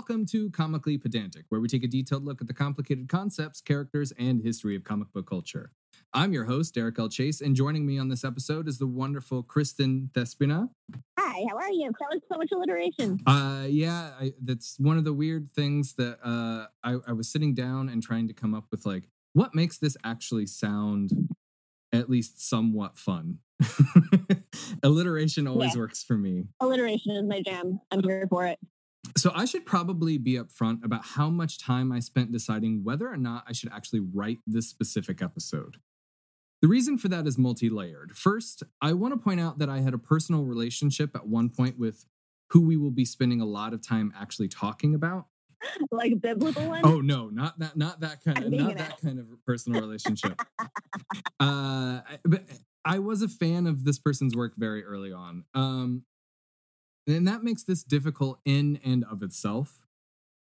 Welcome to Comically Pedantic, where we take a detailed look at the complicated concepts, characters, and history of comic book culture. I'm your host, Derek L. Chase, and joining me on this episode is the wonderful Kristen Despina. Hi, how are you? That was so much alliteration. Uh, yeah, I, that's one of the weird things that uh, I, I was sitting down and trying to come up with, like, what makes this actually sound at least somewhat fun. Alliteration always Yeah. works for me. Alliteration is my jam. I'm here for it. So I should probably be upfront about how much time I spent deciding whether or not I should actually write this specific episode. The reason for that is multi layered. First, I want to point out that I had a personal relationship at one point with who we will be spending a lot of time actually talking about. Like biblical one. Oh no, not that not that kind of not that kind of personal relationship. uh I- but I was a fan of this person's work very early on. Um and that makes this difficult in and of itself.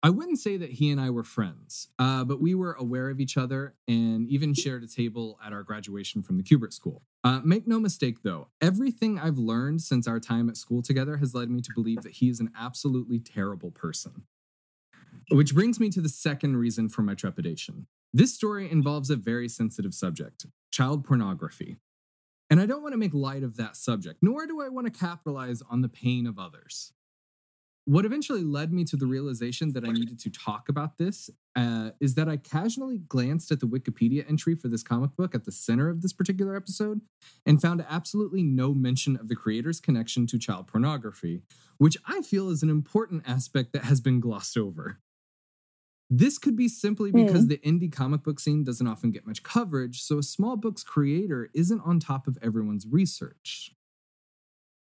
I wouldn't say that he and I were friends, uh, but we were aware of each other and even shared a table at our graduation from the Kubert School. Uh, make no mistake, though, everything I've learned since our time at school together has led me to believe that he is an absolutely terrible person. Which brings me to the second reason for my trepidation. This story involves a very sensitive subject child pornography. And I don't want to make light of that subject, nor do I want to capitalize on the pain of others. What eventually led me to the realization that I needed to talk about this uh, is that I casually glanced at the Wikipedia entry for this comic book at the center of this particular episode and found absolutely no mention of the creator's connection to child pornography, which I feel is an important aspect that has been glossed over. This could be simply because hmm. the indie comic book scene doesn't often get much coverage, so a small book's creator isn't on top of everyone's research.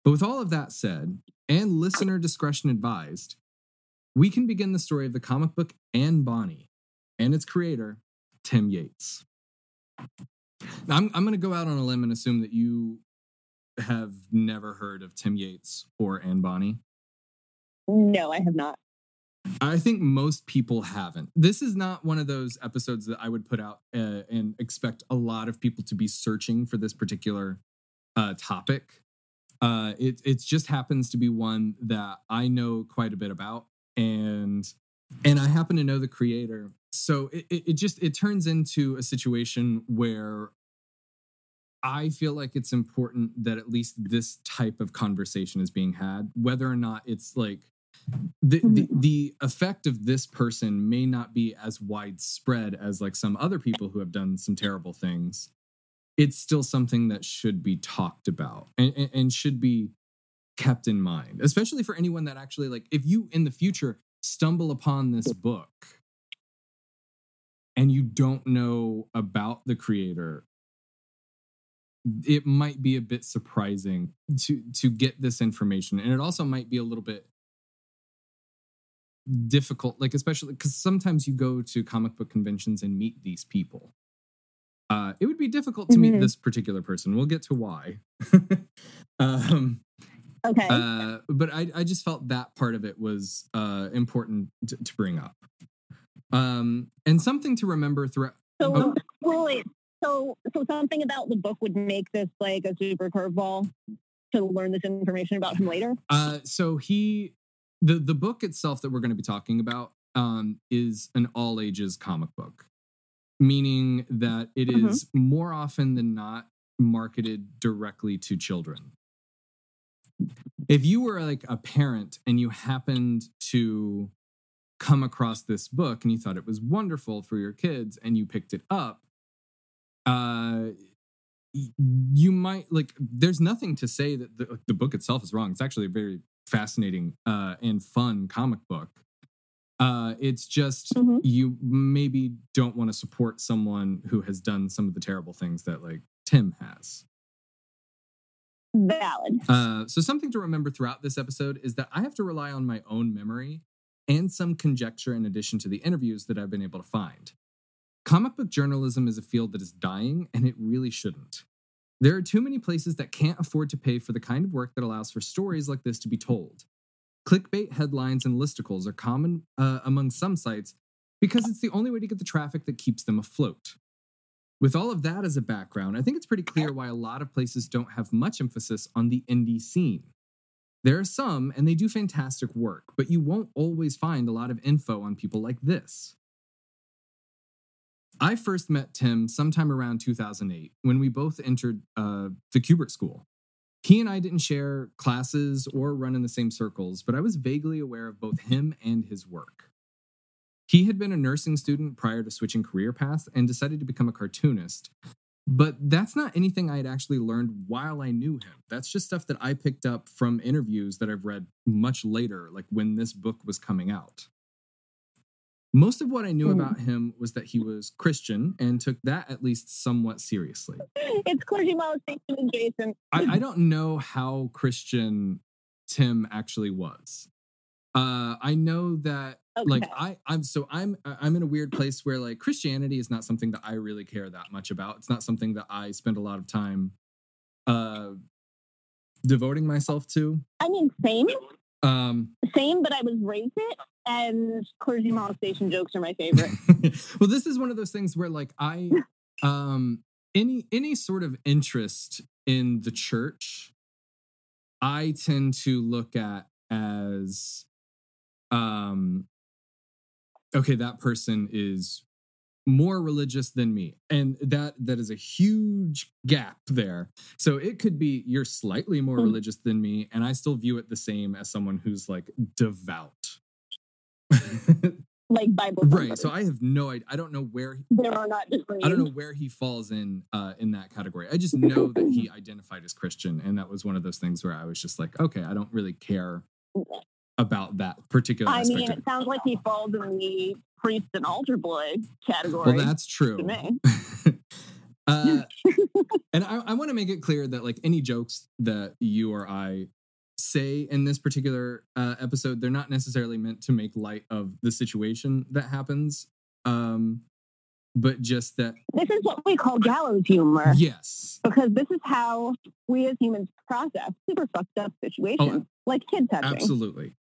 But with all of that said, and listener discretion advised, we can begin the story of the comic book Anne Bonny and its creator, Tim Yates. Now, I'm, I'm going to go out on a limb and assume that you have never heard of Tim Yates or Anne Bonny. No, I have not. I think most people haven't. This is not one of those episodes that I would put out uh, and expect a lot of people to be searching for this particular uh, topic. Uh, it it just happens to be one that I know quite a bit about, and and I happen to know the creator. So it, it, it just it turns into a situation where I feel like it's important that at least this type of conversation is being had, whether or not it's like the, the mm-hmm. the effect of this person may not be as widespread as like some other people who have done some terrible things. It's still something that should be talked about and, and, and should be kept in mind especially for anyone that actually like if you in the future stumble upon this book and you don't know about the creator it might be a bit surprising to to get this information. And it also might be a little bit difficult like especially because sometimes you go to comic book conventions and meet these people uh it would be difficult to meet Mhm. this particular person we'll get to why um Okay. uh but i i just felt that part of it was uh important to, to bring up um and something to remember throughout so, oh. So, so something about the book would make this like a super curveball to learn this information about him later. Uh, so he, the the book itself that we're going to be talking about, um, is an all ages comic book, meaning that it is Mhm. more often than not marketed directly to children. If you were like a parent and you happened to come across this book and you thought it was wonderful for your kids and you picked it up, uh, you might like there's nothing to say that the, the book itself is wrong it's actually a very fascinating uh, and fun comic book uh, it's just Mhm. you maybe don't want to support someone who has done some of the terrible things that like tim has Valid. uh, so something to remember throughout this episode is that I have to rely on my own memory and some conjecture in addition to the interviews that I've been able to find. Comic book journalism is a field that is dying, and it really shouldn't. There are too many places that can't afford to pay for the kind of work that allows for stories like this to be told. Clickbait headlines and listicles are common uh, among some sites because it's the only way to get the traffic that keeps them afloat. With all of that as a background, I think it's pretty clear why a lot of places don't have much emphasis on the indie scene. There are some, and they do fantastic work, but you won't always find a lot of info on people like this. I first met Tim sometime around 2008 when we both entered uh, the Kubert School. He and I didn't share classes or run in the same circles, but I was vaguely aware of both him and his work. He had been a nursing student prior to switching career paths and decided to become a cartoonist. But that's not anything I had actually learned while I knew him. That's just stuff that I picked up from interviews that I've read much later, like when this book was coming out. Most of what I knew Mm. about him was that he was Christian and took that at least somewhat seriously. It's clergy molestation adjacent. I, I don't know how Christian Tim actually was. Uh, I know that Okay. like I I'm so I'm I'm in a weird place where like Christianity is not something that I really care that much about. It's not something that I spend a lot of time uh devoting myself to. I mean, same, Um same, but I was raised it, and clergy molestation jokes are my favorite. well this is one of those things where like I um any any sort of interest in the church I tend to look at as um okay that person is more religious than me and that that is a huge gap there so it could be you're slightly more Mm. religious than me and i still view it the same as someone who's like devout like Bible. right so i have no idea i don't know where there are not different. I don't know where he falls in uh, in that category. I just know that he identified as Christian, and that was one of those things where I was just like, okay, I don't really care about that particular I mean, it sounds like he falls in the priest and altar boy category well, that's true. to me. uh, and I, I want to make it clear that like any jokes that you or I say in this particular uh, episode, they're not necessarily meant to make light of the situation that happens, um, but just that This is what we call gallows humor yes, because this is how we as humans process super fucked up situations, like kid touching. Absolutely.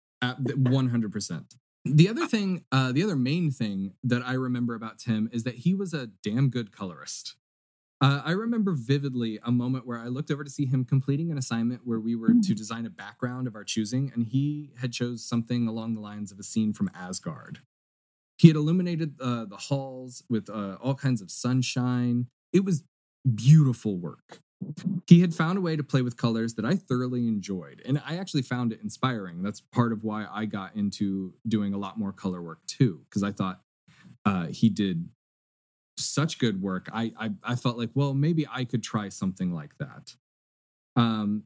One hundred percent. The other thing, uh, the other main thing that I remember about Tim is that he was a damn good colorist. Uh, I remember vividly a moment where I looked over to see him completing an assignment where we were to design a background of our choosing, and he had chose something along the lines of a scene from Asgard. He had illuminated uh, the halls with uh, all kinds of sunshine. It was beautiful work. He had found a way to play with colors that I thoroughly enjoyed, and I actually found it inspiring. That's part of why I got into doing a lot more color work too, because I thought uh, he did such good work. I, I I felt like, well, maybe I could try something like that. Um,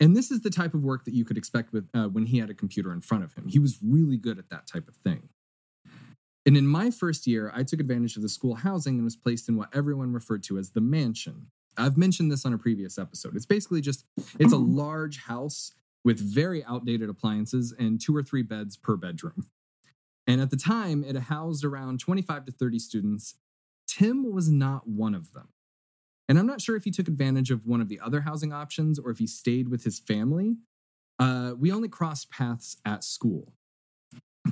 and this is the type of work that you could expect with uh, when he had a computer in front of him. He was really good at that type of thing. And in my first year, I took advantage of the school housing and was placed in what everyone referred to as the mansion. I've mentioned this on a previous episode. It's basically just it's a large house with very outdated appliances and two or three beds per bedroom. And at the time, it housed around 25 to 30 students. Tim was not one of them. And I'm not sure if he took advantage of one of the other housing options or if he stayed with his family. Uh, we only crossed paths at school.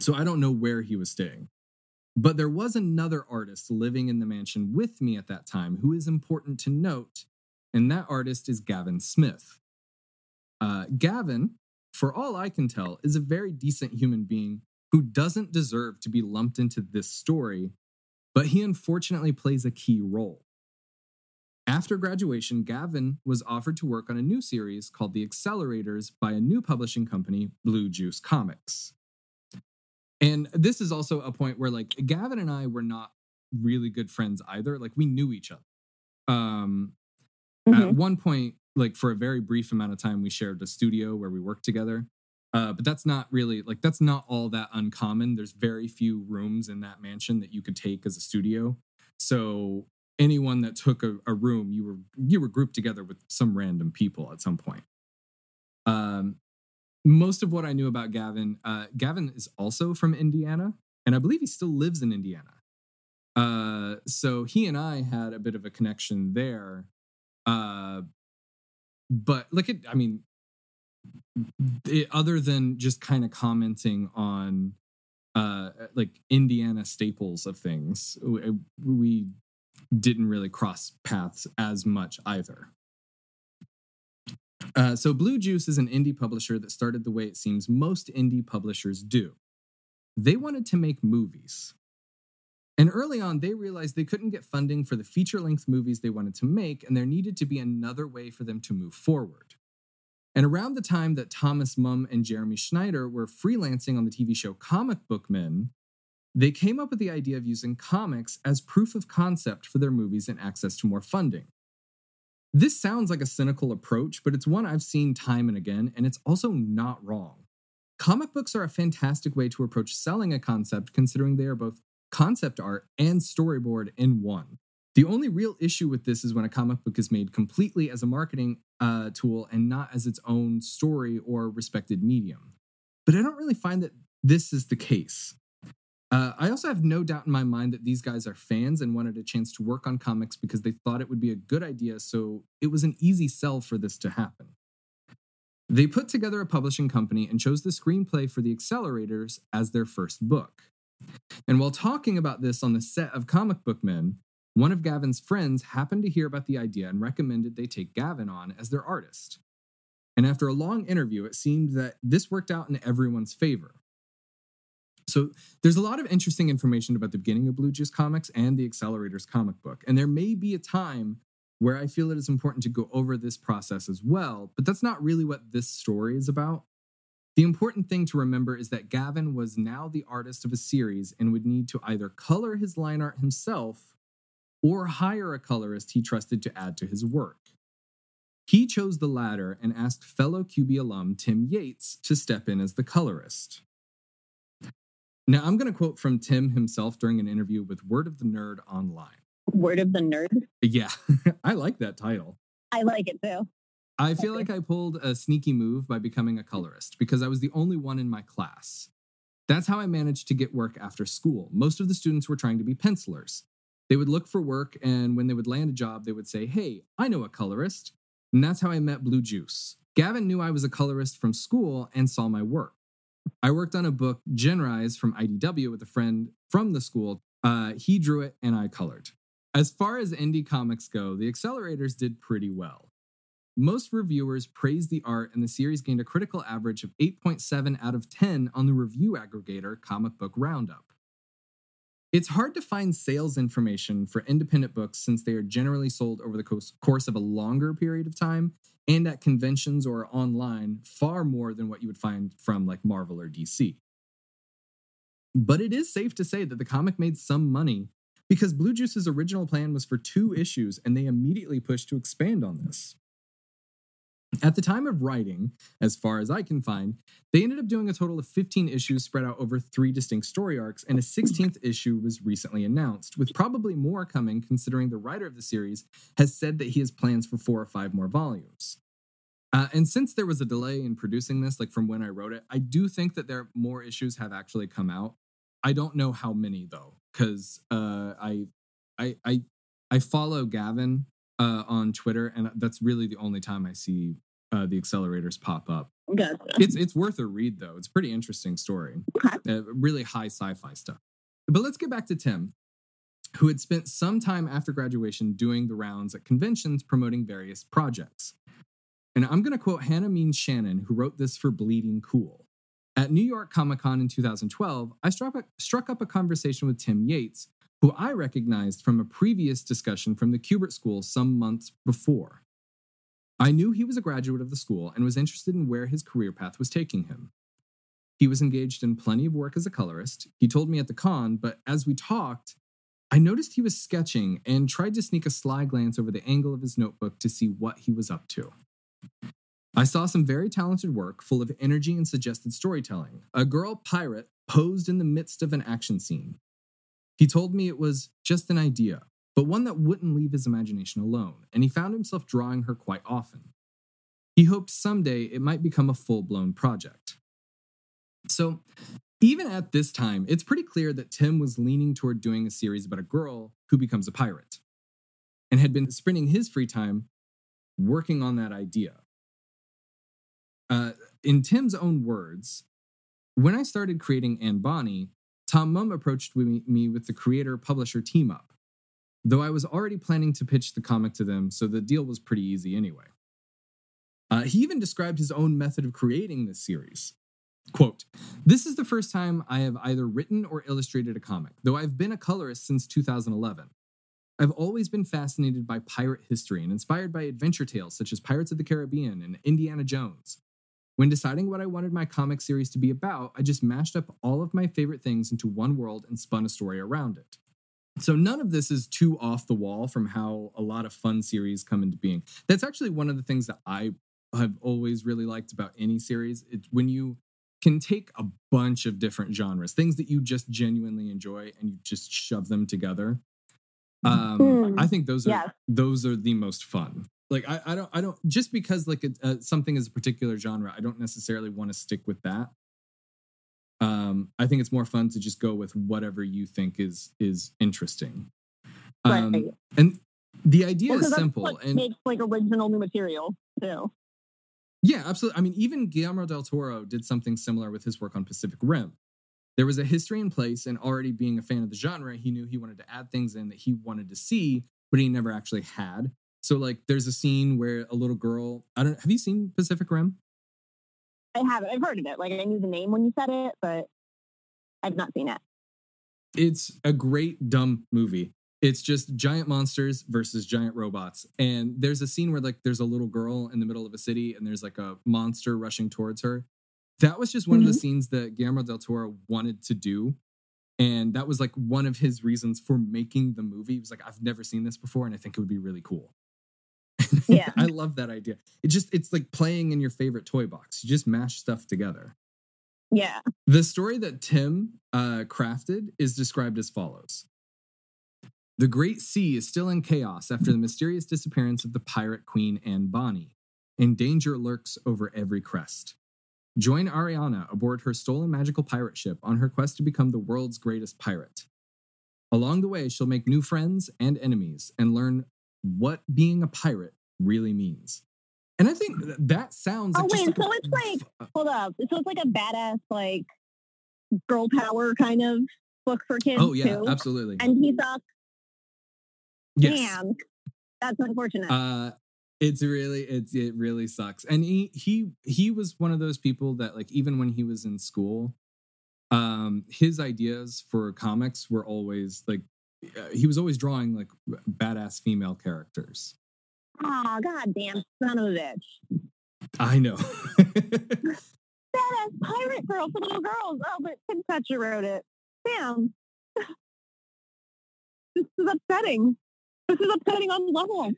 So I don't know where he was staying. But there was another artist living in the mansion with me at that time who is important to note, and that artist is Gavin Smith. Uh, Gavin, for all I can tell, is a very decent human being who doesn't deserve to be lumped into this story, but he unfortunately plays a key role. After graduation, Gavin was offered to work on a new series called The Accelerators by a new publishing company, Blue Juice Comics. And this is also a point where like Gavin and I were not really good friends either. Like we knew each other. Um Mhm. at one point, like for a very brief amount of time, we shared a studio where we worked together. Uh, but that's not really like that's not all that uncommon. There's very few rooms in that mansion that you could take as a studio. So anyone that took a, a room, you were you were grouped together with some random people at some point. Um, most of what I knew about Gavin, uh, Gavin is also from Indiana, and I believe he still lives in Indiana. Uh, so he and I had a bit of a connection there. Uh, but like it, I mean, it, other than just kind of commenting on uh like Indiana staples of things, we, we didn't really cross paths as much either. Uh, so, Blue Juice is an indie publisher that started the way it seems most indie publishers do. They wanted to make movies. And early on, they realized they couldn't get funding for the feature length movies they wanted to make, and there needed to be another way for them to move forward. And around the time that Thomas Mumm and Jeremy Schneider were freelancing on the TV show Comic Book Men, they came up with the idea of using comics as proof of concept for their movies and access to more funding. This sounds like a cynical approach, but it's one I've seen time and again, and it's also not wrong. Comic books are a fantastic way to approach selling a concept, considering they are both concept art and storyboard in one. The only real issue with this is when a comic book is made completely as a marketing uh, tool and not as its own story or respected medium. But I don't really find that this is the case. Uh, I also have no doubt in my mind that these guys are fans and wanted a chance to work on comics because they thought it would be a good idea, so it was an easy sell for this to happen. They put together a publishing company and chose the screenplay for The Accelerators as their first book. And while talking about this on the set of Comic Book Men, one of Gavin's friends happened to hear about the idea and recommended they take Gavin on as their artist. And after a long interview, it seemed that this worked out in everyone's favor. So there's a lot of interesting information about the beginning of Blue Juice Comics and the Accelerators comic book. And there may be a time where I feel it is important to go over this process as well, but that's not really what this story is about. The important thing to remember is that Gavin was now the artist of a series and would need to either color his line art himself or hire a colorist he trusted to add to his work. He chose the latter and asked fellow QB alum Tim Yates to step in as the colorist. Now, I'm going to quote from Tim himself during an interview with Word of the Nerd online. Word of the Nerd? Yeah, I like that title. I like it too. I feel like I pulled a sneaky move by becoming a colorist because I was the only one in my class. That's how I managed to get work after school. Most of the students were trying to be pencilers. They would look for work, and when they would land a job, they would say, Hey, I know a colorist. And that's how I met Blue Juice. Gavin knew I was a colorist from school and saw my work. I worked on a book, Genrise, from IDW with a friend from the school. Uh, he drew it and I colored. As far as indie comics go, the accelerators did pretty well. Most reviewers praised the art, and the series gained a critical average of 8.7 out of 10 on the review aggregator Comic Book Roundup. It's hard to find sales information for independent books since they are generally sold over the course of a longer period of time and at conventions or online far more than what you would find from like Marvel or DC. But it is safe to say that the comic made some money because Blue Juice's original plan was for two issues and they immediately pushed to expand on this. At the time of writing, as far as I can find, they ended up doing a total of 15 issues spread out over three distinct story arcs, and a 16th issue was recently announced, with probably more coming considering the writer of the series has said that he has plans for four or five more volumes. Uh, and since there was a delay in producing this, like from when I wrote it, I do think that there more issues have actually come out. I don't know how many though, because uh, I, I, I, I follow Gavin uh, on Twitter, and that's really the only time I see uh, the accelerators pop up. Gotcha. It's it's worth a read though. It's a pretty interesting story. Okay. Uh, really high sci-fi stuff. But let's get back to Tim, who had spent some time after graduation doing the rounds at conventions promoting various projects. And I'm going to quote Hannah Means Shannon, who wrote this for Bleeding Cool. At New York Comic Con in 2012, I struck, struck up a conversation with Tim Yates, who I recognized from a previous discussion from the Kubert School some months before. I knew he was a graduate of the school and was interested in where his career path was taking him. He was engaged in plenty of work as a colorist. He told me at the con, but as we talked, I noticed he was sketching and tried to sneak a sly glance over the angle of his notebook to see what he was up to. I saw some very talented work full of energy and suggested storytelling. A girl pirate posed in the midst of an action scene. He told me it was just an idea, but one that wouldn't leave his imagination alone, and he found himself drawing her quite often. He hoped someday it might become a full blown project. So, even at this time, it's pretty clear that Tim was leaning toward doing a series about a girl who becomes a pirate and had been spending his free time working on that idea. Uh, in Tim's own words, when I started creating Anne Bonny, Tom Mumm approached me with the creator publisher team up though I was already planning to pitch the comic to them, so the deal was pretty easy anyway. Uh, he even described his own method of creating this series. Quote, this is the first time I have either written or illustrated a comic, though I've been a colorist since 2011. I've always been fascinated by pirate history and inspired by adventure tales such as Pirates of the Caribbean and Indiana Jones. When deciding what I wanted my comic series to be about, I just mashed up all of my favorite things into one world and spun a story around it. So none of this is too off the wall from how a lot of fun series come into being. That's actually one of the things that I have always really liked about any series. It's when you can take a bunch of different genres, things that you just genuinely enjoy, and you just shove them together. Um, Mm. I think those are those are the most fun. Like I, I don't I don't just because like it, uh, something is a particular genre, I don't necessarily want to stick with that. Um, I think it's more fun to just go with whatever you think is is interesting. Um, Right. and the idea Well, is simple and makes like original new material too. yeah, absolutely. I mean, even Guillermo del Toro did something similar with his work on Pacific Rim. There was a history in place, and already being a fan of the genre, he knew he wanted to add things in that he wanted to see, but he never actually had. So, like, there's a scene where a little girl. I don't. Have you seen Pacific Rim? I haven't. I've heard of it. Like I knew the name when you said it, but I've not seen it. It's a great dumb movie. It's just giant monsters versus giant robots. And there's a scene where like there's a little girl in the middle of a city and there's like a monster rushing towards her. That was just one of the mm-hmm. scenes that Guillermo del Toro wanted to do. And that was like one of his reasons for making the movie. He was like, I've never seen this before, and I think it would be really cool. Yeah. I love that idea. It just it's like playing in your favorite toy box. You just mash stuff together. Yeah. The story that Tim uh, crafted is described as follows The Great Sea is still in chaos after the mysterious disappearance of the pirate queen Anne Bonny, and danger lurks over every crest. Join Ariana aboard her stolen magical pirate ship on her quest to become the world's greatest pirate. Along the way, she'll make new friends and enemies and learn what being a pirate really means. And I think that sounds Oh, like just wait, like so a- it's like- Hold up. So it's like a badass like girl power kind of book for kids Oh yeah, too. absolutely. And he sucks. Yes. Damn. That's unfortunate. Uh it's really it's it really sucks. And he he he was one of those people that like even when he was in school, um his ideas for comics were always like uh, he was always drawing like badass female characters. oh god damn son of a bitch. I know. Badass pirate girl for little girls. Oh, but Tim Toucher wrote it. Damn. this is upsetting. This is upsetting on level.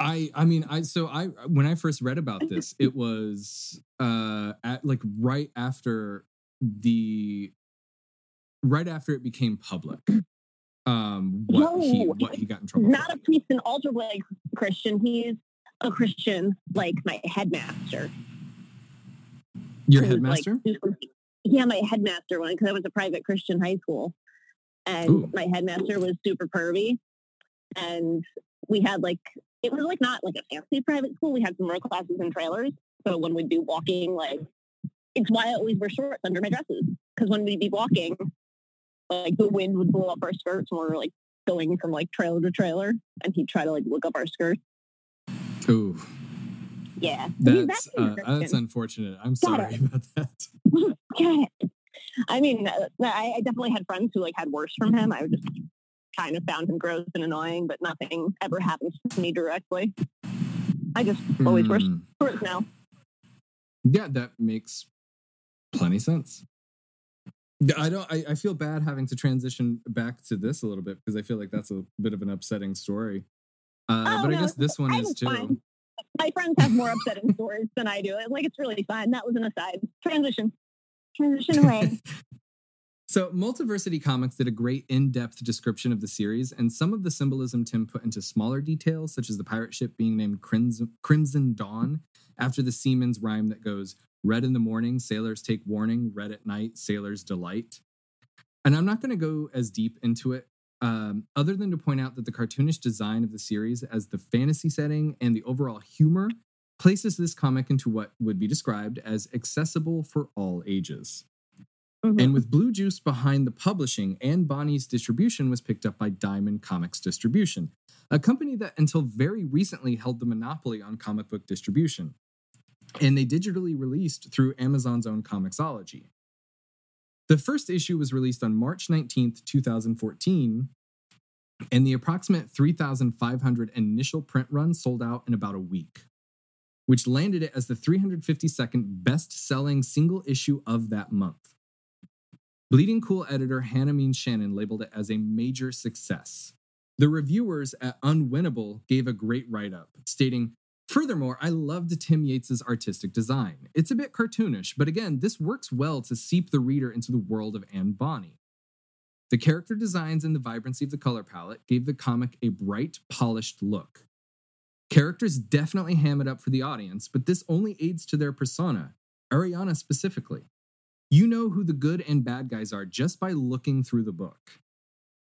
I I mean I so I when I first read about this it was uh at like right after the right after it became public um what he No, what he got in trouble Not for. a priest and altar boy Christian. He's a Christian like my headmaster. your was, like, headmaster yeah, my headmaster one because I was a private Christian high school, and Ooh. my headmaster was super pervy, and we had like it was like not like a fancy private school. We had some row classes and trailers, so when we'd be walking, like it's why I always wear shorts under my dresses because when we'd be walking, like the wind would blow up our skirts when we were like going from like trailer to trailer, and he'd try to like look up our skirts. Ooh, Yeah, He's that's uh, that's unfortunate. I'm Got sorry it. about that. I mean, uh, I, I definitely had friends who like had worse from him. I just kind of found him gross and annoying, but nothing ever happens to me directly. I just always wear Hmm. shorts now. Yeah, that makes plenty sense. I don't. I, I feel bad having to transition back to this a little bit because I feel like that's a bit of an upsetting story. Uh, Oh, but I guess this one I is too. fine. My friends have more upsetting stories than I do. Like it's really fine. That was an aside. Transition. Transition away. So, Multiversity Comics did a great in depth description of the series, and some of the symbolism Tim put into smaller details, such as the pirate ship being named Crimson, Crimson Dawn after the seaman's rhyme that goes, Red in the morning, sailors take warning, red at night, sailors delight. And I'm not going to go as deep into it, um, other than to point out that the cartoonish design of the series, as the fantasy setting and the overall humor, places this comic into what would be described as accessible for all ages. Mhm. And with Blue Juice behind the publishing, Anne Bonny's distribution was picked up by Diamond Comics Distribution. a company that until very recently held the monopoly on comic book distribution. And they digitally released through Amazon's own Comixology. The first issue was released on March 19th, 2014, and the approximate 3,500 initial print run sold out in about a week, which landed it as the 352nd best selling single issue of that month. Bleeding Cool editor Hannah Means Shannon labeled it as a major success. The reviewers at Unwinnable gave a great write up, stating, Furthermore, I loved Tim Yates' artistic design. It's a bit cartoonish, but again, this works well to seep the reader into the world of Anne Bonny. The character designs and the vibrancy of the color palette gave the comic a bright, polished look. Characters definitely ham it up for the audience, but this only aids to their persona, Ariana specifically. You know who the good and bad guys are just by looking through the book.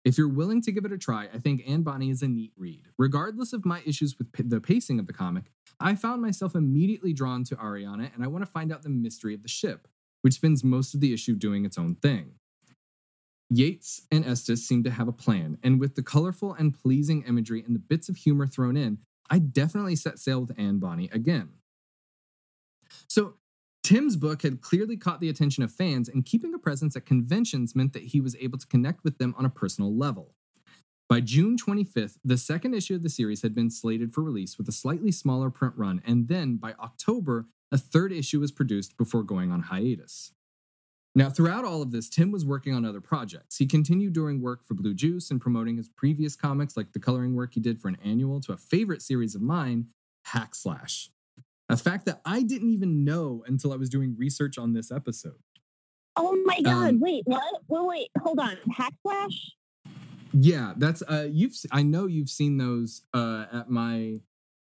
If you're willing to give it a try, I think Anne Bonny is a neat read. Regardless of my issues with p- the pacing of the comic, I found myself immediately drawn to Ariana and I want to find out the mystery of the ship, which spends most of the issue doing its own thing. Yates and Estes seem to have a plan, and with the colorful and pleasing imagery and the bits of humor thrown in, I definitely set sail with Anne Bonny again. So, Tim's book had clearly caught the attention of fans, and keeping a presence at conventions meant that he was able to connect with them on a personal level. By June 25th, the second issue of the series had been slated for release with a slightly smaller print run, and then by October, a third issue was produced before going on hiatus. Now, throughout all of this, Tim was working on other projects. He continued doing work for Blue Juice and promoting his previous comics, like the coloring work he did for an annual, to a favorite series of mine, Hack Slash. A fact that I didn't even know until I was doing research on this episode. Oh my god! Um, wait, what? Wait, wait, hold on. Hack Slash? Yeah, that's uh you've I know you've seen those uh at my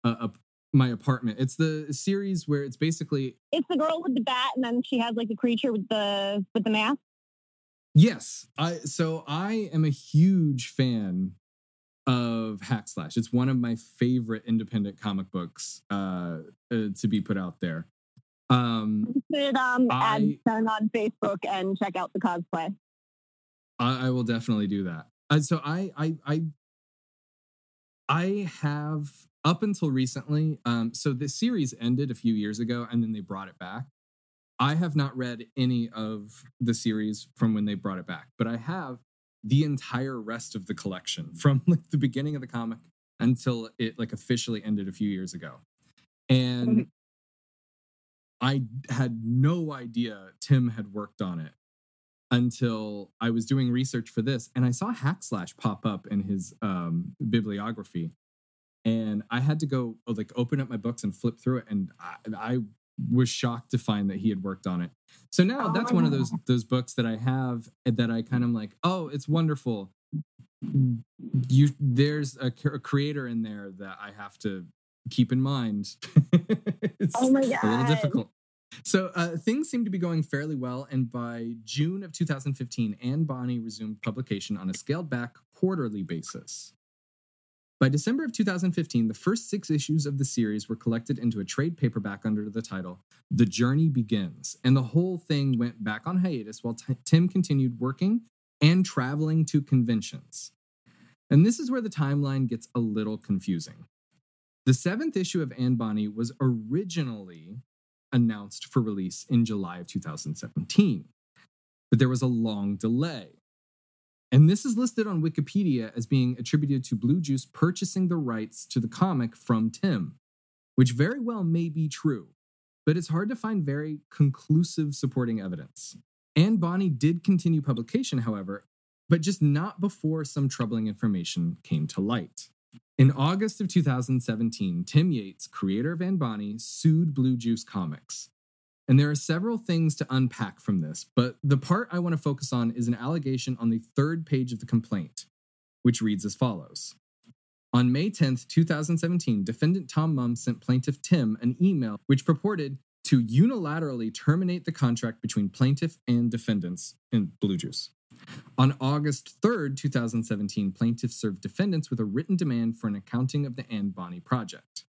uh ap- my apartment. It's the series where it's basically It's the girl with the bat, and then she has like the creature with the with the mask. yes. I so I am a huge fan of Hack Slash. It's one of my favorite independent comic books uh, uh to be put out there. Um You should um I- add on Facebook and check out the cosplay. I, I will definitely do that. Uh, so I, I, I, I have up until recently. Um, so the series ended a few years ago, and then they brought it back. I have not read any of the series from when they brought it back, but I have the entire rest of the collection from like the beginning of the comic until it like officially ended a few years ago. And Mhm. I had no idea Tim had worked on it until I was doing research for this and I saw Hackslash pop up in his um, bibliography. And I had to go like open up my books and flip through it. And I, I was shocked to find that he had worked on it. So now that's one of those those books that I have that I kind of like, oh, it's wonderful. You there's a creator in there that I have to keep in mind. it's Oh my god. a little difficult. So uh, things seem to be going fairly well, and by June of 2015, Anne Bonny resumed publication on a scaled back quarterly basis. By December of 2015, the first six issues of the series were collected into a trade paperback under the title The Journey Begins, and the whole thing went back on hiatus while T- Tim continued working and traveling to conventions. And this is where the timeline gets a little confusing. The seventh issue of Anne Bonny was originally announced for release in July of 2017, but there was a long delay. And this is listed on Wikipedia as being attributed to Blue Juice purchasing the rights to the comic from Tim, which very well may be true, but it's hard to find very conclusive supporting evidence. Anne Bonny did continue publication, however, but just not before some troubling information came to light. In August of 2017, Tim Yates, creator of Anne Bonny, sued Blue Juice Comics. And there are several things to unpack from this, but the part I want to focus on is an allegation on the third page of the complaint, which reads as follows. On May 10th, 2017, defendant Tom Mumm sent plaintiff Tim an email which purported to unilaterally terminate the contract between plaintiff and defendants in Blue Juice. On August 3rd, 2017, plaintiff served defendants with a written demand for an accounting of the Anne Bonny project.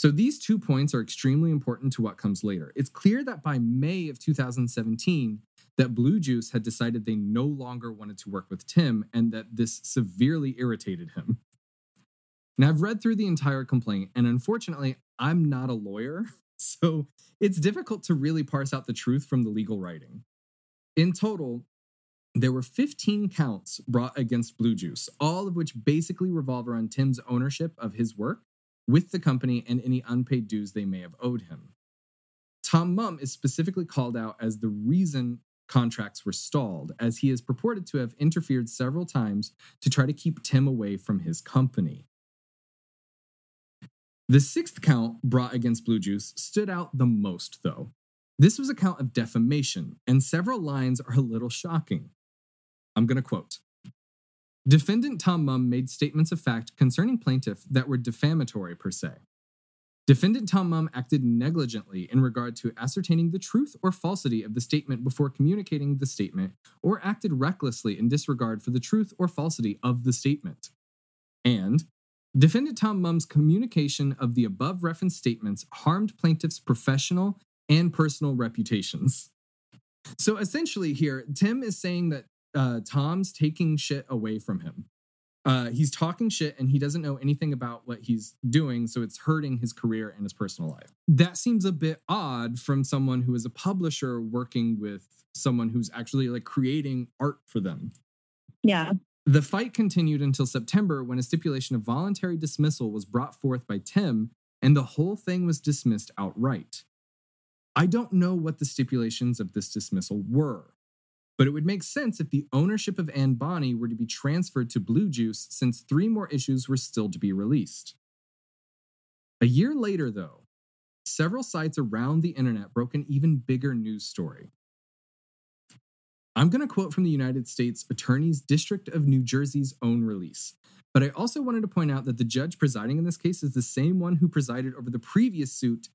So these two points are extremely important to what comes later. It's clear that by May of 2017 that Blue Juice had decided they no longer wanted to work with Tim and that this severely irritated him. Now, I've read through the entire complaint, and unfortunately, I'm not a lawyer, so it's difficult to really parse out the truth from the legal writing. In total, there were 15 counts brought against Blue Juice, all of which basically revolve around Tim's ownership of his work with the company and any unpaid dues they may have owed him. Tom Mumm is specifically called out as the reason contracts were stalled, as he is purported to have interfered several times to try to keep Tim away from his company. The sixth count brought against Blue Juice stood out the most, though. This was a count of defamation, and several lines are a little shocking. I'm going to quote Defendant Tom Mumm made statements of fact concerning plaintiff that were defamatory per se. Defendant Tom Mumm acted negligently in regard to ascertaining the truth or falsity of the statement before communicating the statement, or acted recklessly in disregard for the truth or falsity of the statement. And Defendant Tom Mumm's communication of the above referenced statements harmed plaintiff's professional and personal reputations. So essentially, here, Tim is saying that uh, Tom's taking shit away from him. Uh, he's talking shit and he doesn't know anything about what he's doing, so it's hurting his career and his personal life. That seems a bit odd from someone who is a publisher working with someone who's actually like creating art for them. Yeah. The fight continued until September when a stipulation of voluntary dismissal was brought forth by Tim, and the whole thing was dismissed outright. I don't know what the stipulations of this dismissal were. But it would make sense if the ownership of Anne Bonny were to be transferred to Blue Juice since three more issues were still to be released. A year later, though, several sites around the internet broke an even bigger news story. I'm going to quote from the United States Attorney's District of New Jersey's own release. But I also wanted to point out that the judge presiding in this case is the same one who presided over the previous suit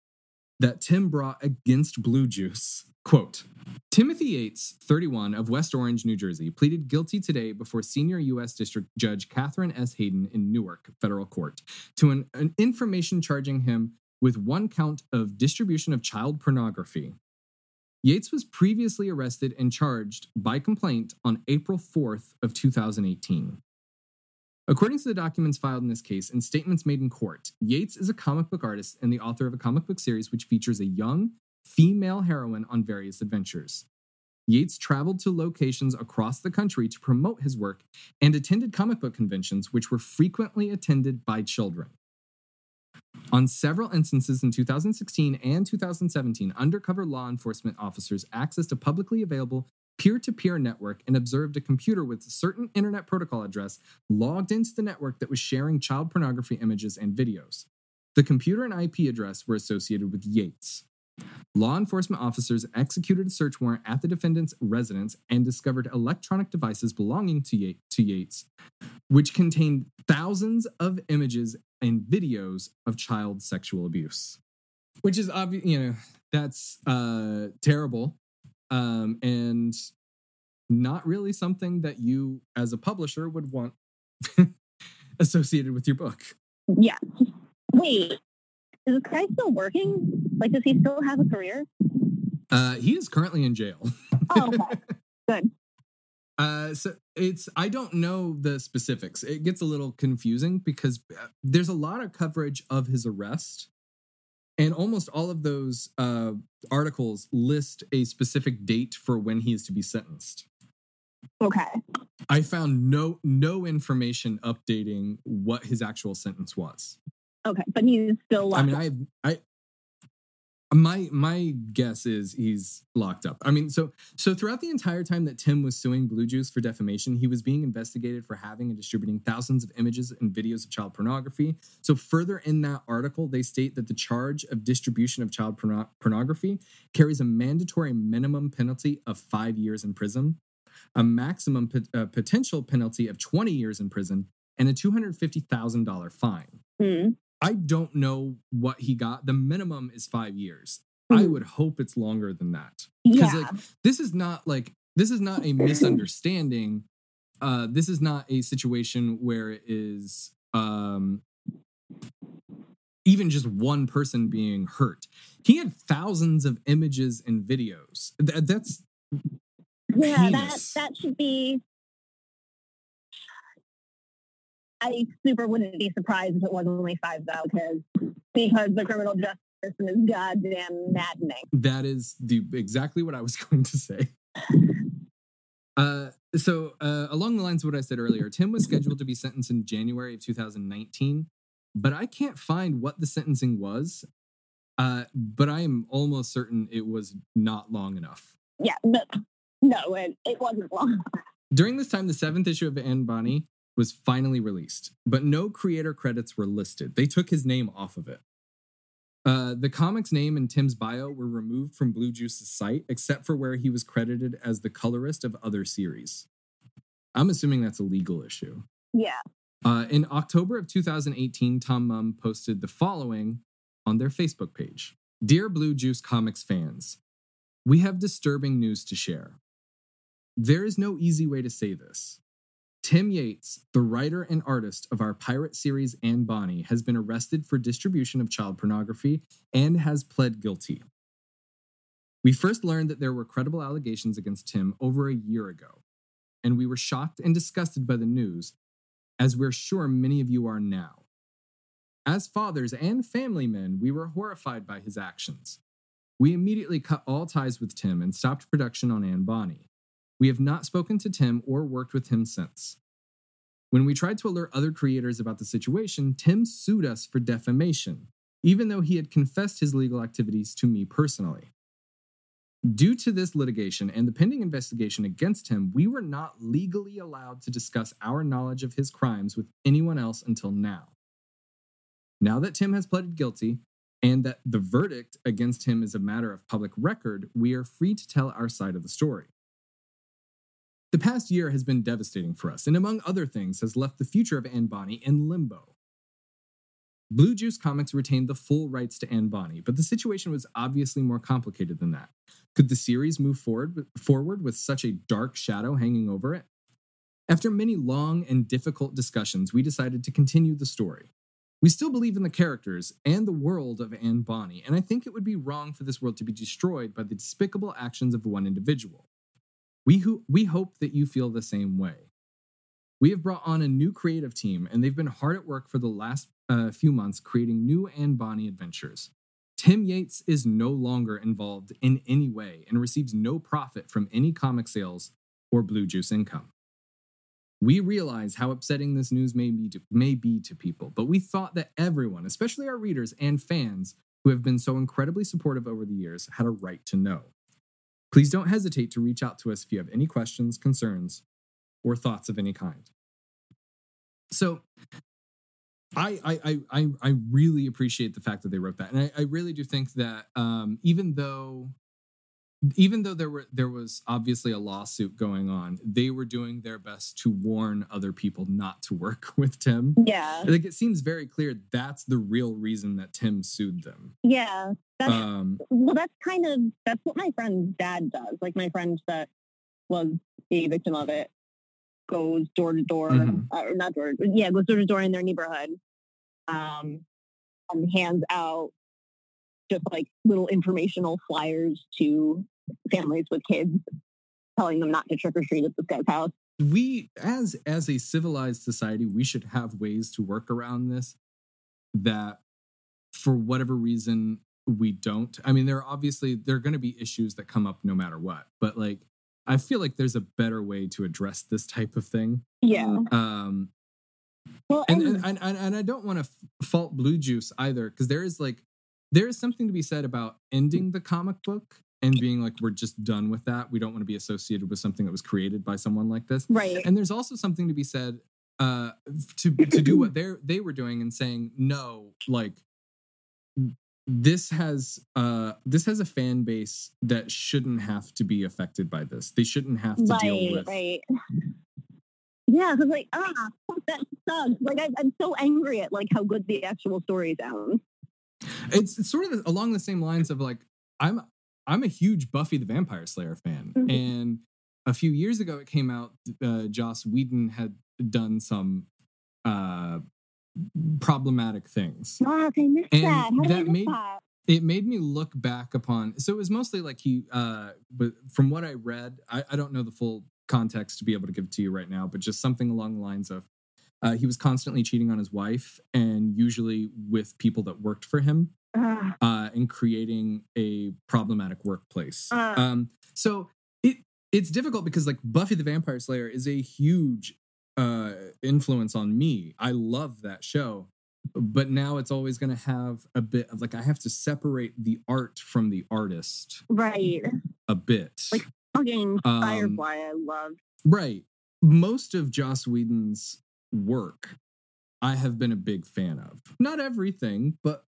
that Tim brought against Blue Juice. Quote Timothy Yates, 31, of West Orange, New Jersey, pleaded guilty today before senior U.S. District Judge Katharine S. Hayden in Newark Federal Court to an, an information charging him with one count of distribution of child pornography. Yates was previously arrested and charged by complaint on April 4th of 2018. According to the documents filed in this case and statements made in court, Yates is a comic book artist and the author of a comic book series which features a young, female heroine on various adventures. Yates traveled to locations across the country to promote his work and attended comic book conventions, which were frequently attended by children. On several instances in 2016 and 2017, undercover law enforcement officers accessed a publicly available peer to peer network and observed a computer with a certain internet protocol address logged into the network that was sharing child pornography images and videos. The computer and IP address were associated with Yates. Law enforcement officers executed a search warrant at the defendant's residence and discovered electronic devices belonging to, Yates, which contained thousands of images and videos of child sexual abuse. Which is obvious, you know, that's uh, terrible um, and not really something that you, as a publisher, would want associated with your book. Yeah. Wait, is this guy still working? Like, does he still have a career? Uh, he is currently in jail. oh, okay. Good. Uh, so it's I don't know the specifics. It gets a little confusing because uh, there's a lot of coverage of his arrest, and almost all of those uh, articles list a specific date for when he is to be sentenced. Okay. I found no no information updating what his actual sentence was. Okay, but he's still. I mean, I I my my guess is he's locked up. I mean, so so throughout the entire time that Tim was suing Blue Juice for defamation, he was being investigated for having and distributing thousands of images and videos of child pornography. So further in that article, they state that the charge of distribution of child porno- pornography carries a mandatory minimum penalty of 5 years in prison, a maximum uh, potential penalty of 20 years in prison, and a $250,000 fine. Mm. I don't know what he got. The minimum is five years. Mm. I hmm. would hope it's longer than that. Because yeah. like this is not like this is not a misunderstanding. Uh this is not a situation where it is um even just one person being hurt. He had thousands of images and videos. Th- that's yeah, heinous. that that should be I super wouldn't be surprised if it was only five though, because because the criminal justice system is goddamn maddening. That is the exactly what I was going to say. Uh, so uh, along the lines of what I said earlier, Tim was scheduled to be sentenced in January of 2019, but I can't find what the sentencing was. Uh, but I am almost certain it was not long enough. Yeah, no, no, it, it wasn't long. During this time, the seventh issue of Anne Bonny was finally released, but no creator credits were listed. They took his name off of it. Uh, the comic's name and Tim's bio were removed from Blue Juice's site, except for where he was credited as the colorist of other series. I'm assuming that's a legal issue. Yeah. Uh, in October of 2018, Tom Mumm posted the following on their Facebook page Dear Blue Juice Comics fans, we have disturbing news to share. There is no easy way to say this. Tim Yates, the writer and artist of our pirate series Anne Bonny, has been arrested for distribution of child pornography and has pled guilty. We first learned that there were credible allegations against Tim over a year ago, and we were shocked and disgusted by the news, as we're sure many of you are now. As fathers and family men, we were horrified by his actions. We immediately cut all ties with Tim and stopped production on Anne Bonny. We have not spoken to Tim or worked with him since. When we tried to alert other creators about the situation, Tim sued us for defamation, even though he had confessed his legal activities to me personally. Due to this litigation and the pending investigation against him, we were not legally allowed to discuss our knowledge of his crimes with anyone else until now. Now that Tim has pleaded guilty and that the verdict against him is a matter of public record, we are free to tell our side of the story. The past year has been devastating for us, and among other things, has left the future of Anne Bonny in limbo. Blue Juice Comics retained the full rights to Anne Bonny, but the situation was obviously more complicated than that. Could the series move forward, forward with such a dark shadow hanging over it? After many long and difficult discussions, we decided to continue the story. We still believe in the characters and the world of Anne Bonny, and I think it would be wrong for this world to be destroyed by the despicable actions of one individual. We, ho- we hope that you feel the same way. We have brought on a new creative team, and they've been hard at work for the last uh, few months creating new Anne Bonny adventures. Tim Yates is no longer involved in any way and receives no profit from any comic sales or Blue Juice income. We realize how upsetting this news may be, to, may be to people, but we thought that everyone, especially our readers and fans who have been so incredibly supportive over the years, had a right to know. Please don't hesitate to reach out to us if you have any questions, concerns, or thoughts of any kind. So, I I I I really appreciate the fact that they wrote that, and I, I really do think that um, even though even though there were there was obviously a lawsuit going on, they were doing their best to warn other people not to work with Tim. Yeah. Like it seems very clear that's the real reason that Tim sued them. Yeah. That's, Um, well, that's kind of, that's what my friend's dad does. Like my friend that was a victim of it goes door to door, Mhm. uh, or not door, yeah, goes door to door in their neighborhood um, and hands out just like little informational flyers to families with kids telling them not to trick or treat at this guy's house. we as as a civilized society we should have ways to work around this that for whatever reason we don't i mean there are obviously there are going to be issues that come up no matter what but like i feel like there's a better way to address this type of thing Yeah. um Well, and and, and and, and i don't want to f- fault blue juice either because there is like there is something to be said about ending the comic book and being like we're just done with that we don't want to be associated with something that was created by someone like this right. and there's also something to be said uh to to do what they they were doing and saying no like this has uh this has a fan base that shouldn't have to be affected by this they shouldn't have to deal right, with right. Yeah, because like, ah, that sucks. Like, I, I'm so angry at like how good the actual story sounds. it's, it's sort of along the same lines of like i'm i'm a huge buffy the vampire slayer fan Mhm. and a few years ago it came out uh joss whedon had done some uh problematic things Fuck, I missed And that. How that made- that? it made me look back upon so it was mostly like he uh but from what i read I, I don't know the full context to be able to give to you right now but just something along the lines of Uh, he was constantly cheating on his wife, and usually with people that worked for him, uh, and creating a problematic workplace. Uh. Um, so it it's difficult because like Buffy the Vampire Slayer is a huge uh, influence on me. I love that show, but now it's always going to have a bit of like I have to separate the art from the artist right. a bit. Like- Fucking Um, Firefly, I love. Right. Most of Joss Whedon's work, I have been a big fan of. Not everything, but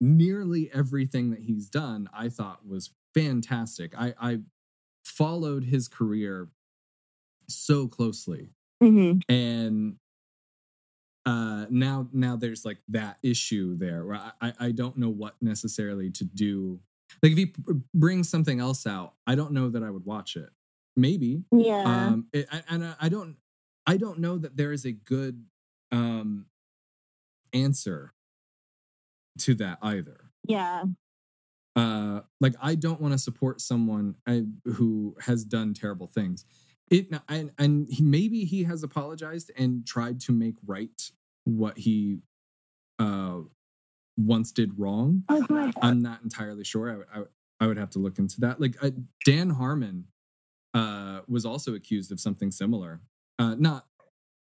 nearly everything that he's done, I thought was fantastic. I, I followed his career so closely. Hmm And uh now now there's like that issue there where I, I don't know what necessarily to do. Like if he brings something else out, I don't know that I would watch it. Maybe, Yeah. um it, I- and I- i don't i don't know that there is a good um answer to that either yeah. uh like i don't want to support someone I, who has done terrible things it and, and he, maybe he has apologized and tried to make right what he uh once did wrong Oh. I'm not entirely sure. I would, I I would have to look into that. Like uh, Dan Harmon uh, was also accused of something similar, uh, not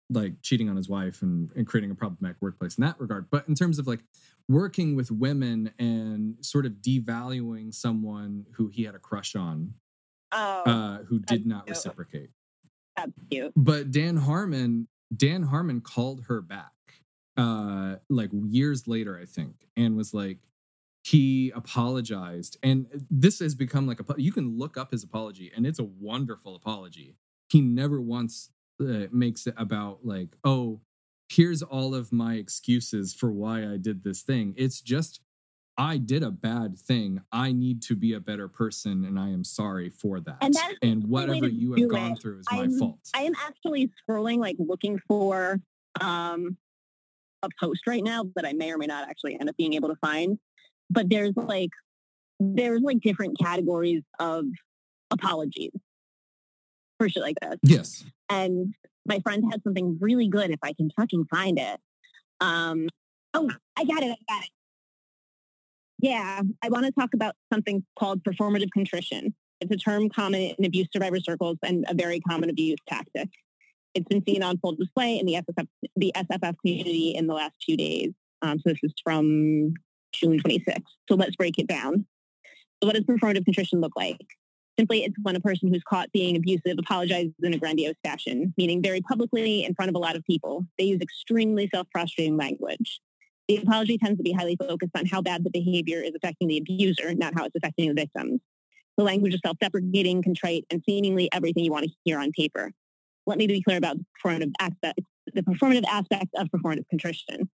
like cheating on his wife and, and creating a problematic workplace in that regard, but in terms of like working with women and sort of devaluing someone who he had a crush on, Oh, uh, who did not cute. reciprocate. that's cute. But Dan Harmon, Dan Harmon called her back uh like years later, I think, and was like he apologized. And this has become like a you can look up his apology and it's a wonderful apology. He never once uh, makes it about like, "Oh, here's all of my excuses for why I did this thing." It's just I did a bad thing. I need to be a better person and I am sorry for that. And that's the and whatever you have gone it. through is my I'm- fault. I am actually scrolling, like looking for um, a post right now that I may or may not actually end up being able to find. But there's like there's like different categories of apologies for shit like this. yes. And my friend has something really good if I can fucking find it. Um, oh, I got it. I got it. Yeah, I want to talk about something called performative contrition. It's a term common in abuse survivor circles and a very common abuse tactic. It's been seen on full display in the SFF, the SFF community in the last few days. Um, so this is from June 26th. So let's break it down. So what does performative contrition look like? Simply, it's when a person who's caught being abusive apologizes in a grandiose fashion, meaning very publicly in front of a lot of people. They use extremely self-prostrating language. The apology tends to be highly focused on how bad the behavior is affecting the abuser, not how it's affecting the victims. The language is self-deprecating, contrite, and seemingly everything you want to hear on paper. Let me be clear about the performative aspect, the performative aspect of performative contrition.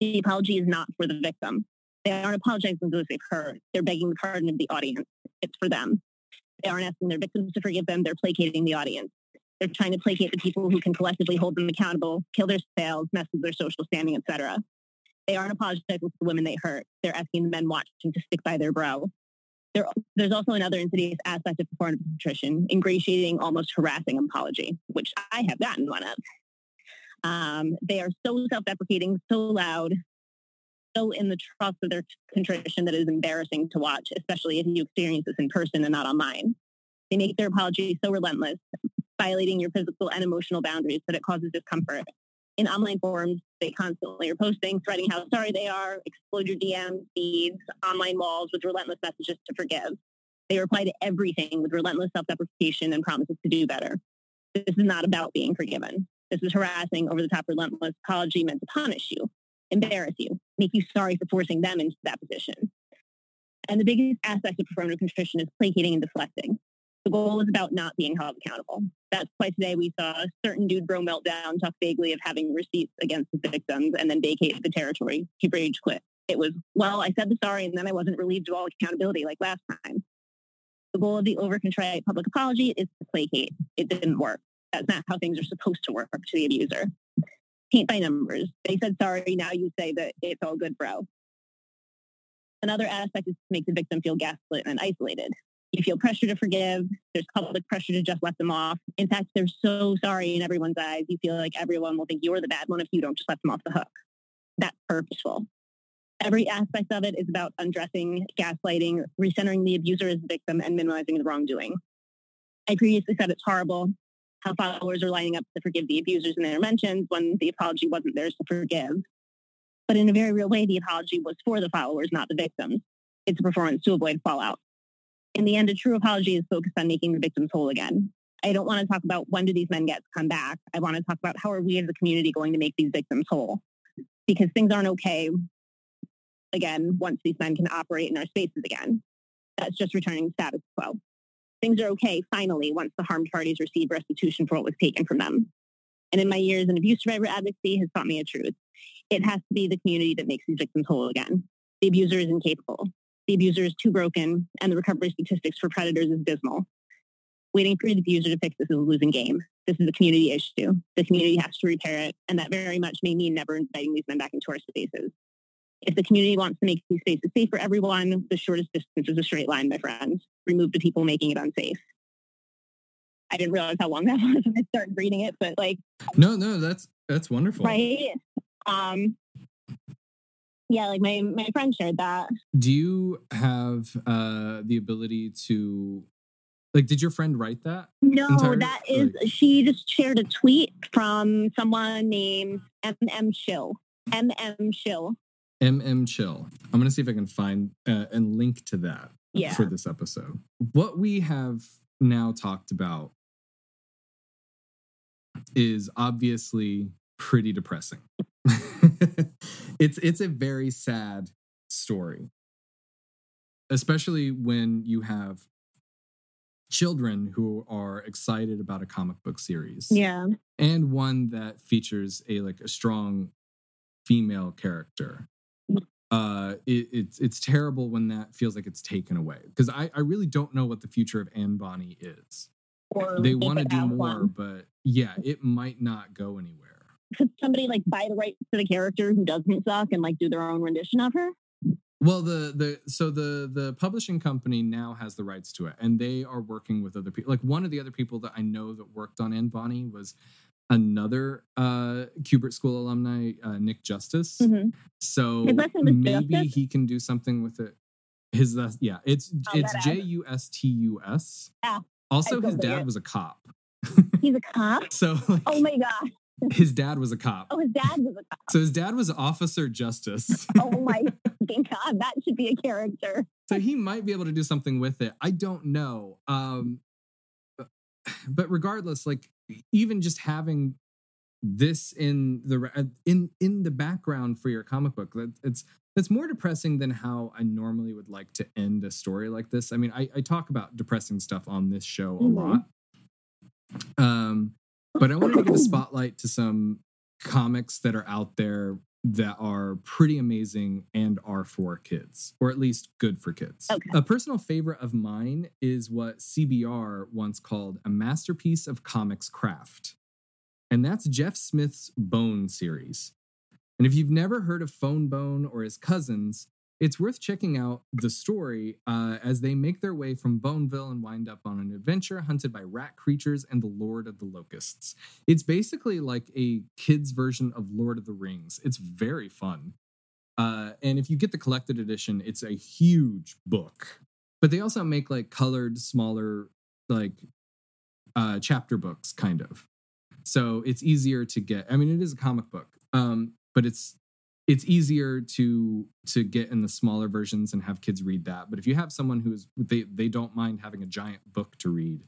The apology is not for the victim. They aren't apologizing because they've heard. They're begging the pardon of the audience. It's for them. They aren't asking their victims to forgive them. They're placating the audience. They're trying to placate the people who can collectively hold them accountable, kill their sales, mess with their social standing, etc. They aren't apologizing for the women they hurt. They're asking the men watching to stick by their bro. There, there's also another insidious aspect of performative contrition, ingratiating, almost harassing apology, which I have gotten one of. Um, they are so self-deprecating, so loud, so in the trust of their contrition that it is embarrassing to watch, especially if you experience this in person and not online. They make their apology so relentless, violating your physical and emotional boundaries that it causes discomfort. In online forums, they constantly are posting, threading how sorry they are, explode your DM feeds, online walls with relentless messages to forgive. They reply to everything with relentless self-deprecation and promises to do better. This is not about being forgiven. This is harassing, over-the-top, relentless apology meant to punish you, embarrass you, make you sorry for forcing them into that position. And the biggest aspect of performative contrition is placating and deflecting. The goal is about not being held accountable. That's why today we saw a certain dude bro meltdown talk vaguely of having receipts against the victims and then vacate the territory. He rage quit. It was, well, I said the sorry and then I wasn't relieved of all accountability like last time. The goal of the over-contrite public apology is to placate. It didn't work. That's not how things are supposed to work to the abuser. Paint by numbers. They said sorry, now you say that it's all good, bro. Another aspect is to make the victim feel gaslit and isolated. You feel pressure to forgive. There's public pressure to just let them off. In fact, they're so sorry in everyone's eyes. You feel like everyone will think you're the bad one if you don't just let them off the hook. That's purposeful. Every aspect of it is about undressing, gaslighting, recentering the abuser as the victim, and minimizing the wrongdoing. I previously said it's horrible how followers are lining up to forgive the abusers in their mentions when the apology wasn't theirs to forgive. But in a very real way, the apology was for the followers, not the victims. It's a performance to avoid fallout. In the end, a true apology is focused on making the victims whole again. I don't want to talk about when do these men get to come back. I want to talk about how are we as a community going to make these victims whole? Because things aren't okay, again, once these men can operate in our spaces again. That's just returning status quo. Things are okay, finally, once the harmed parties receive restitution for what was taken from them. And in my years in abuse survivor advocacy has taught me a truth. It has to be the community that makes these victims whole again. The abuser is incapable. The abuser is too broken, and the recovery statistics for predators is dismal. Waiting for the abuser to fix this is a losing game. This is a community issue. The community has to repair it, and that very much may mean never inviting these men back into our spaces. If the community wants to make these spaces safe for everyone, the shortest distance is a straight line, my friends. Remove the people making it unsafe. I didn't realize how long that was when I started reading it, but like No, no, that's that's wonderful. right. Um yeah, like my my friend shared that. Do you have uh the ability to like did your friend write that? No, Entire- that is she just shared a tweet from someone named MM Shill. MM Shill. MM Chill. I'm going to see if I can find uh, and link to that Yeah. for this episode. What we have now talked about is obviously pretty depressing. it's it's a very sad story. Especially when you have children who are excited about a comic book series Yeah. and one that features a like a strong female character uh it, it's it's terrible when that feels like it's taken away because I, I really don't know what the future of Anne Bonny is Or they want to do more one. but yeah it might not go anywhere Could somebody like buy the rights to the character who doesn't suck and like do their own rendition of her? well the the so the the publishing company now has the rights to it and they are working with other people like one of the other people that i know that worked on Anne Bonny was another uh Kubert School alumni uh, Nick Justus Mhm. So His last name is maybe Justice? he can do something with it. His last, yeah, it's Oh, it's J. U S T U S. Yeah, Also, his dad it. was a cop, He's a cop? so like, Oh my god. His dad was a cop. Oh his dad was a cop. So his dad was Officer Justice. Oh my god. That should be a character. so he might be able to do something with it. I don't know. Um, but regardless, like even just having this in the in in the background for your comic book, that it's that's more depressing than how I normally would like to end a story like this. I mean, I, I talk about depressing stuff on this show a Mhm. lot. Um, but I wanted to give a spotlight to some comics that are out there that are pretty amazing and are for kids, or at least good for kids. Okay. A personal favorite of mine is what CBR once called a masterpiece of comics craft. And that's Jeff Smith's Bone series. And if you've never heard of Fone Bone or his cousins, it's worth checking out the story uh, as they make their way from Boneville and wind up on an adventure hunted by rat creatures and the Lord of the Locusts. It's basically like a kid's version of Lord of the Rings. It's very fun. Uh, and if you get the collected edition, it's a huge book. But they also make like colored, smaller, like uh, chapter books, kind of. So it's easier to get. I mean, it is a comic book, um, but it's it's easier to to get in the smaller versions and have kids read that. But if you have someone who is they they don't mind having a giant book to read,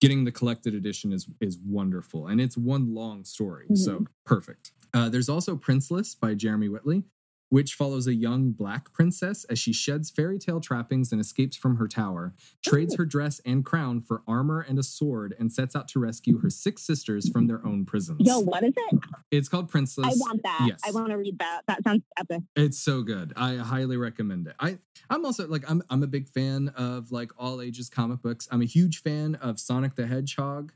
getting the collected edition is is wonderful, and it's one long story, so perfect. Uh, there's also Princeless by Jeremy Whitley, which follows a young black princess as she sheds fairy tale trappings and escapes from her tower, trades oh. her dress and crown for armor and a sword, and sets out to rescue her six sisters from their own prisons. Yo, what is it? It's called Princess. I want that. Yes. I want to read that. That sounds epic. It's so good. I highly recommend it. I I'm also like I'm I'm a big fan of like all ages comic books. I'm a huge fan of Sonic the Hedgehog,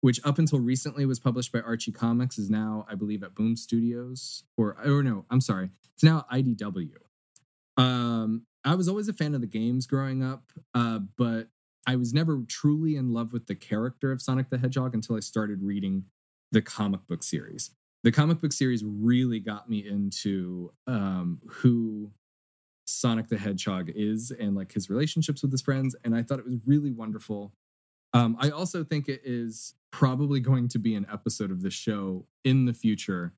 which up until recently was published by Archie Comics is now I believe at Boom Studios or or no, I'm sorry. It's now IDW. Um I was always a fan of the games growing up, uh, but I was never truly in love with the character of Sonic the Hedgehog until I started reading the comic book series. The comic book series really got me into um, who Sonic the Hedgehog is and like his relationships with his friends. And I thought it was really wonderful. Um, I also think it is probably going to be an episode of the show in the future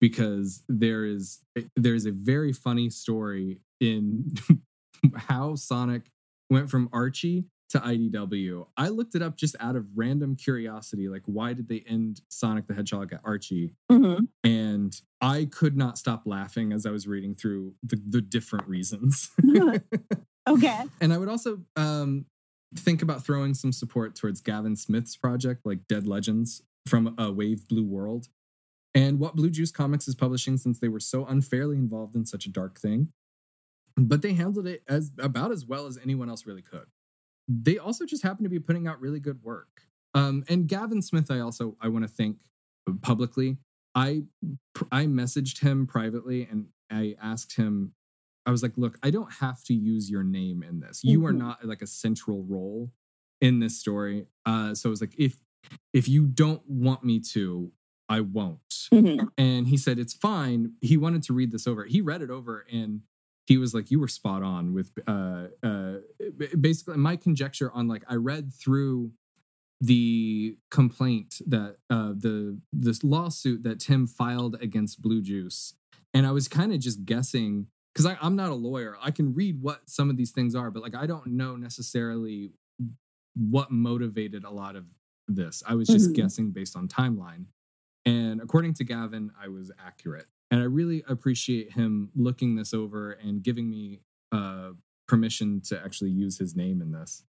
because there is there is a very funny story in how Sonic went from Archie to IDW. I looked it up just out of random curiosity, like why did they end Sonic the Hedgehog at Archie? Mhm. And I could not stop laughing as I was reading through the, the different reasons. okay. and I would also um, think about throwing some support towards Gavin Smith's project, like Dead Legends from a Wave Blue World, and what Blue Juice Comics is publishing since they were so unfairly involved in such a dark thing. But they handled it as about as well as anyone else really could. They also just happen to be putting out really good work. Um, and Gavin Smith, I also I want to thank publicly. I I messaged him privately and I asked him I was like, look, I don't have to use your name in this. You are Mhm. not like a central role in this story. Uh, so I was like, if if you don't want me to, I won't. Mhm. And he said it's fine. He wanted to read this over. He read it over and he was like, you were spot on with uh uh basically my conjecture on like I read through the complaint that uh the this lawsuit that Tim filed against Blue Juice. And I was kind of just guessing because I'm not a lawyer. I can read what some of these things are, but like I don't know necessarily what motivated a lot of this. I was just Mhm. guessing based on timeline. And according to Gavin, I was accurate. And I really appreciate him looking this over and giving me uh, permission to actually use his name in this.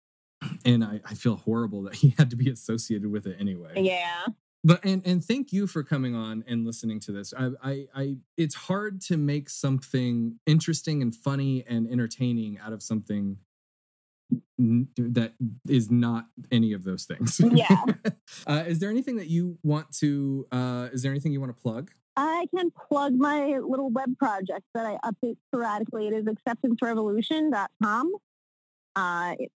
And I, I feel horrible that he had to be associated with it anyway Yeah. But and and thank you for coming on and listening to this I, I i it's hard to make something interesting and funny and entertaining out of something that is not any of those things Yeah. uh, is there anything that you want to uh is there anything you want to plug I can plug my little web project that I update sporadically. It is acceptancerevolution.com. Uh, it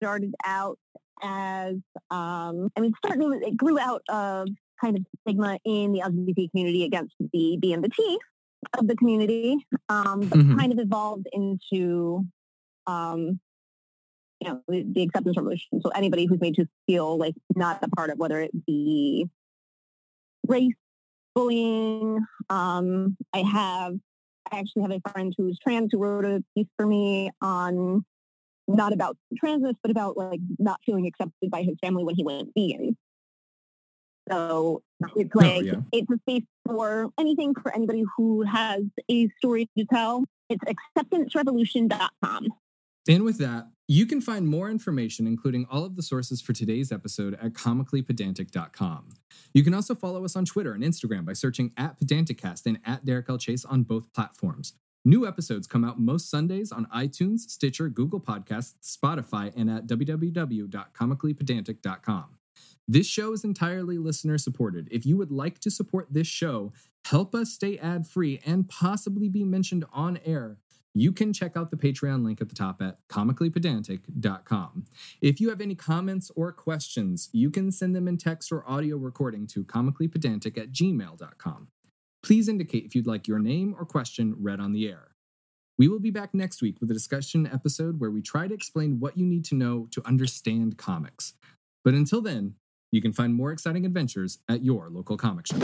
started out as, um, I mean, started, it grew out of kind of stigma in the LGBT community against the B and the T of the community, um, but Mhm. kind of evolved into, um, you know, the, the acceptance revolution. So anybody who's made to feel like not a part of whether it be race, bullying. Um, I have, I actually have a friend who's trans who wrote a piece for me on not about transness, but about like not feeling accepted by his family when he went vegan. So oh, it's oh, like yeah. it's a space for anything for anybody who has a story to tell. It's acceptancerevolution.com. And with that, you can find more information, including all of the sources for today's episode, at comicallypedantic.com. You can also follow us on Twitter and Instagram by searching at Pedanticast and at Derek L. Chase on both platforms. New episodes come out most Sundays on iTunes, Stitcher, Google Podcasts, Spotify, and at www.comicallypedantic.com. This show is entirely listener supported. If you would like to support this show, help us stay ad free, and possibly be mentioned on air, you can check out the Patreon link at the top at comicallypedantic.com. If you have any comments or questions, you can send them in text or audio recording to comicallypedantic at gmail.com. Please indicate if you'd like your name or question read on the air. We will be back next week with a discussion episode where we try to explain what you need to know to understand comics. But until then, you can find more exciting adventures at your local comic shop.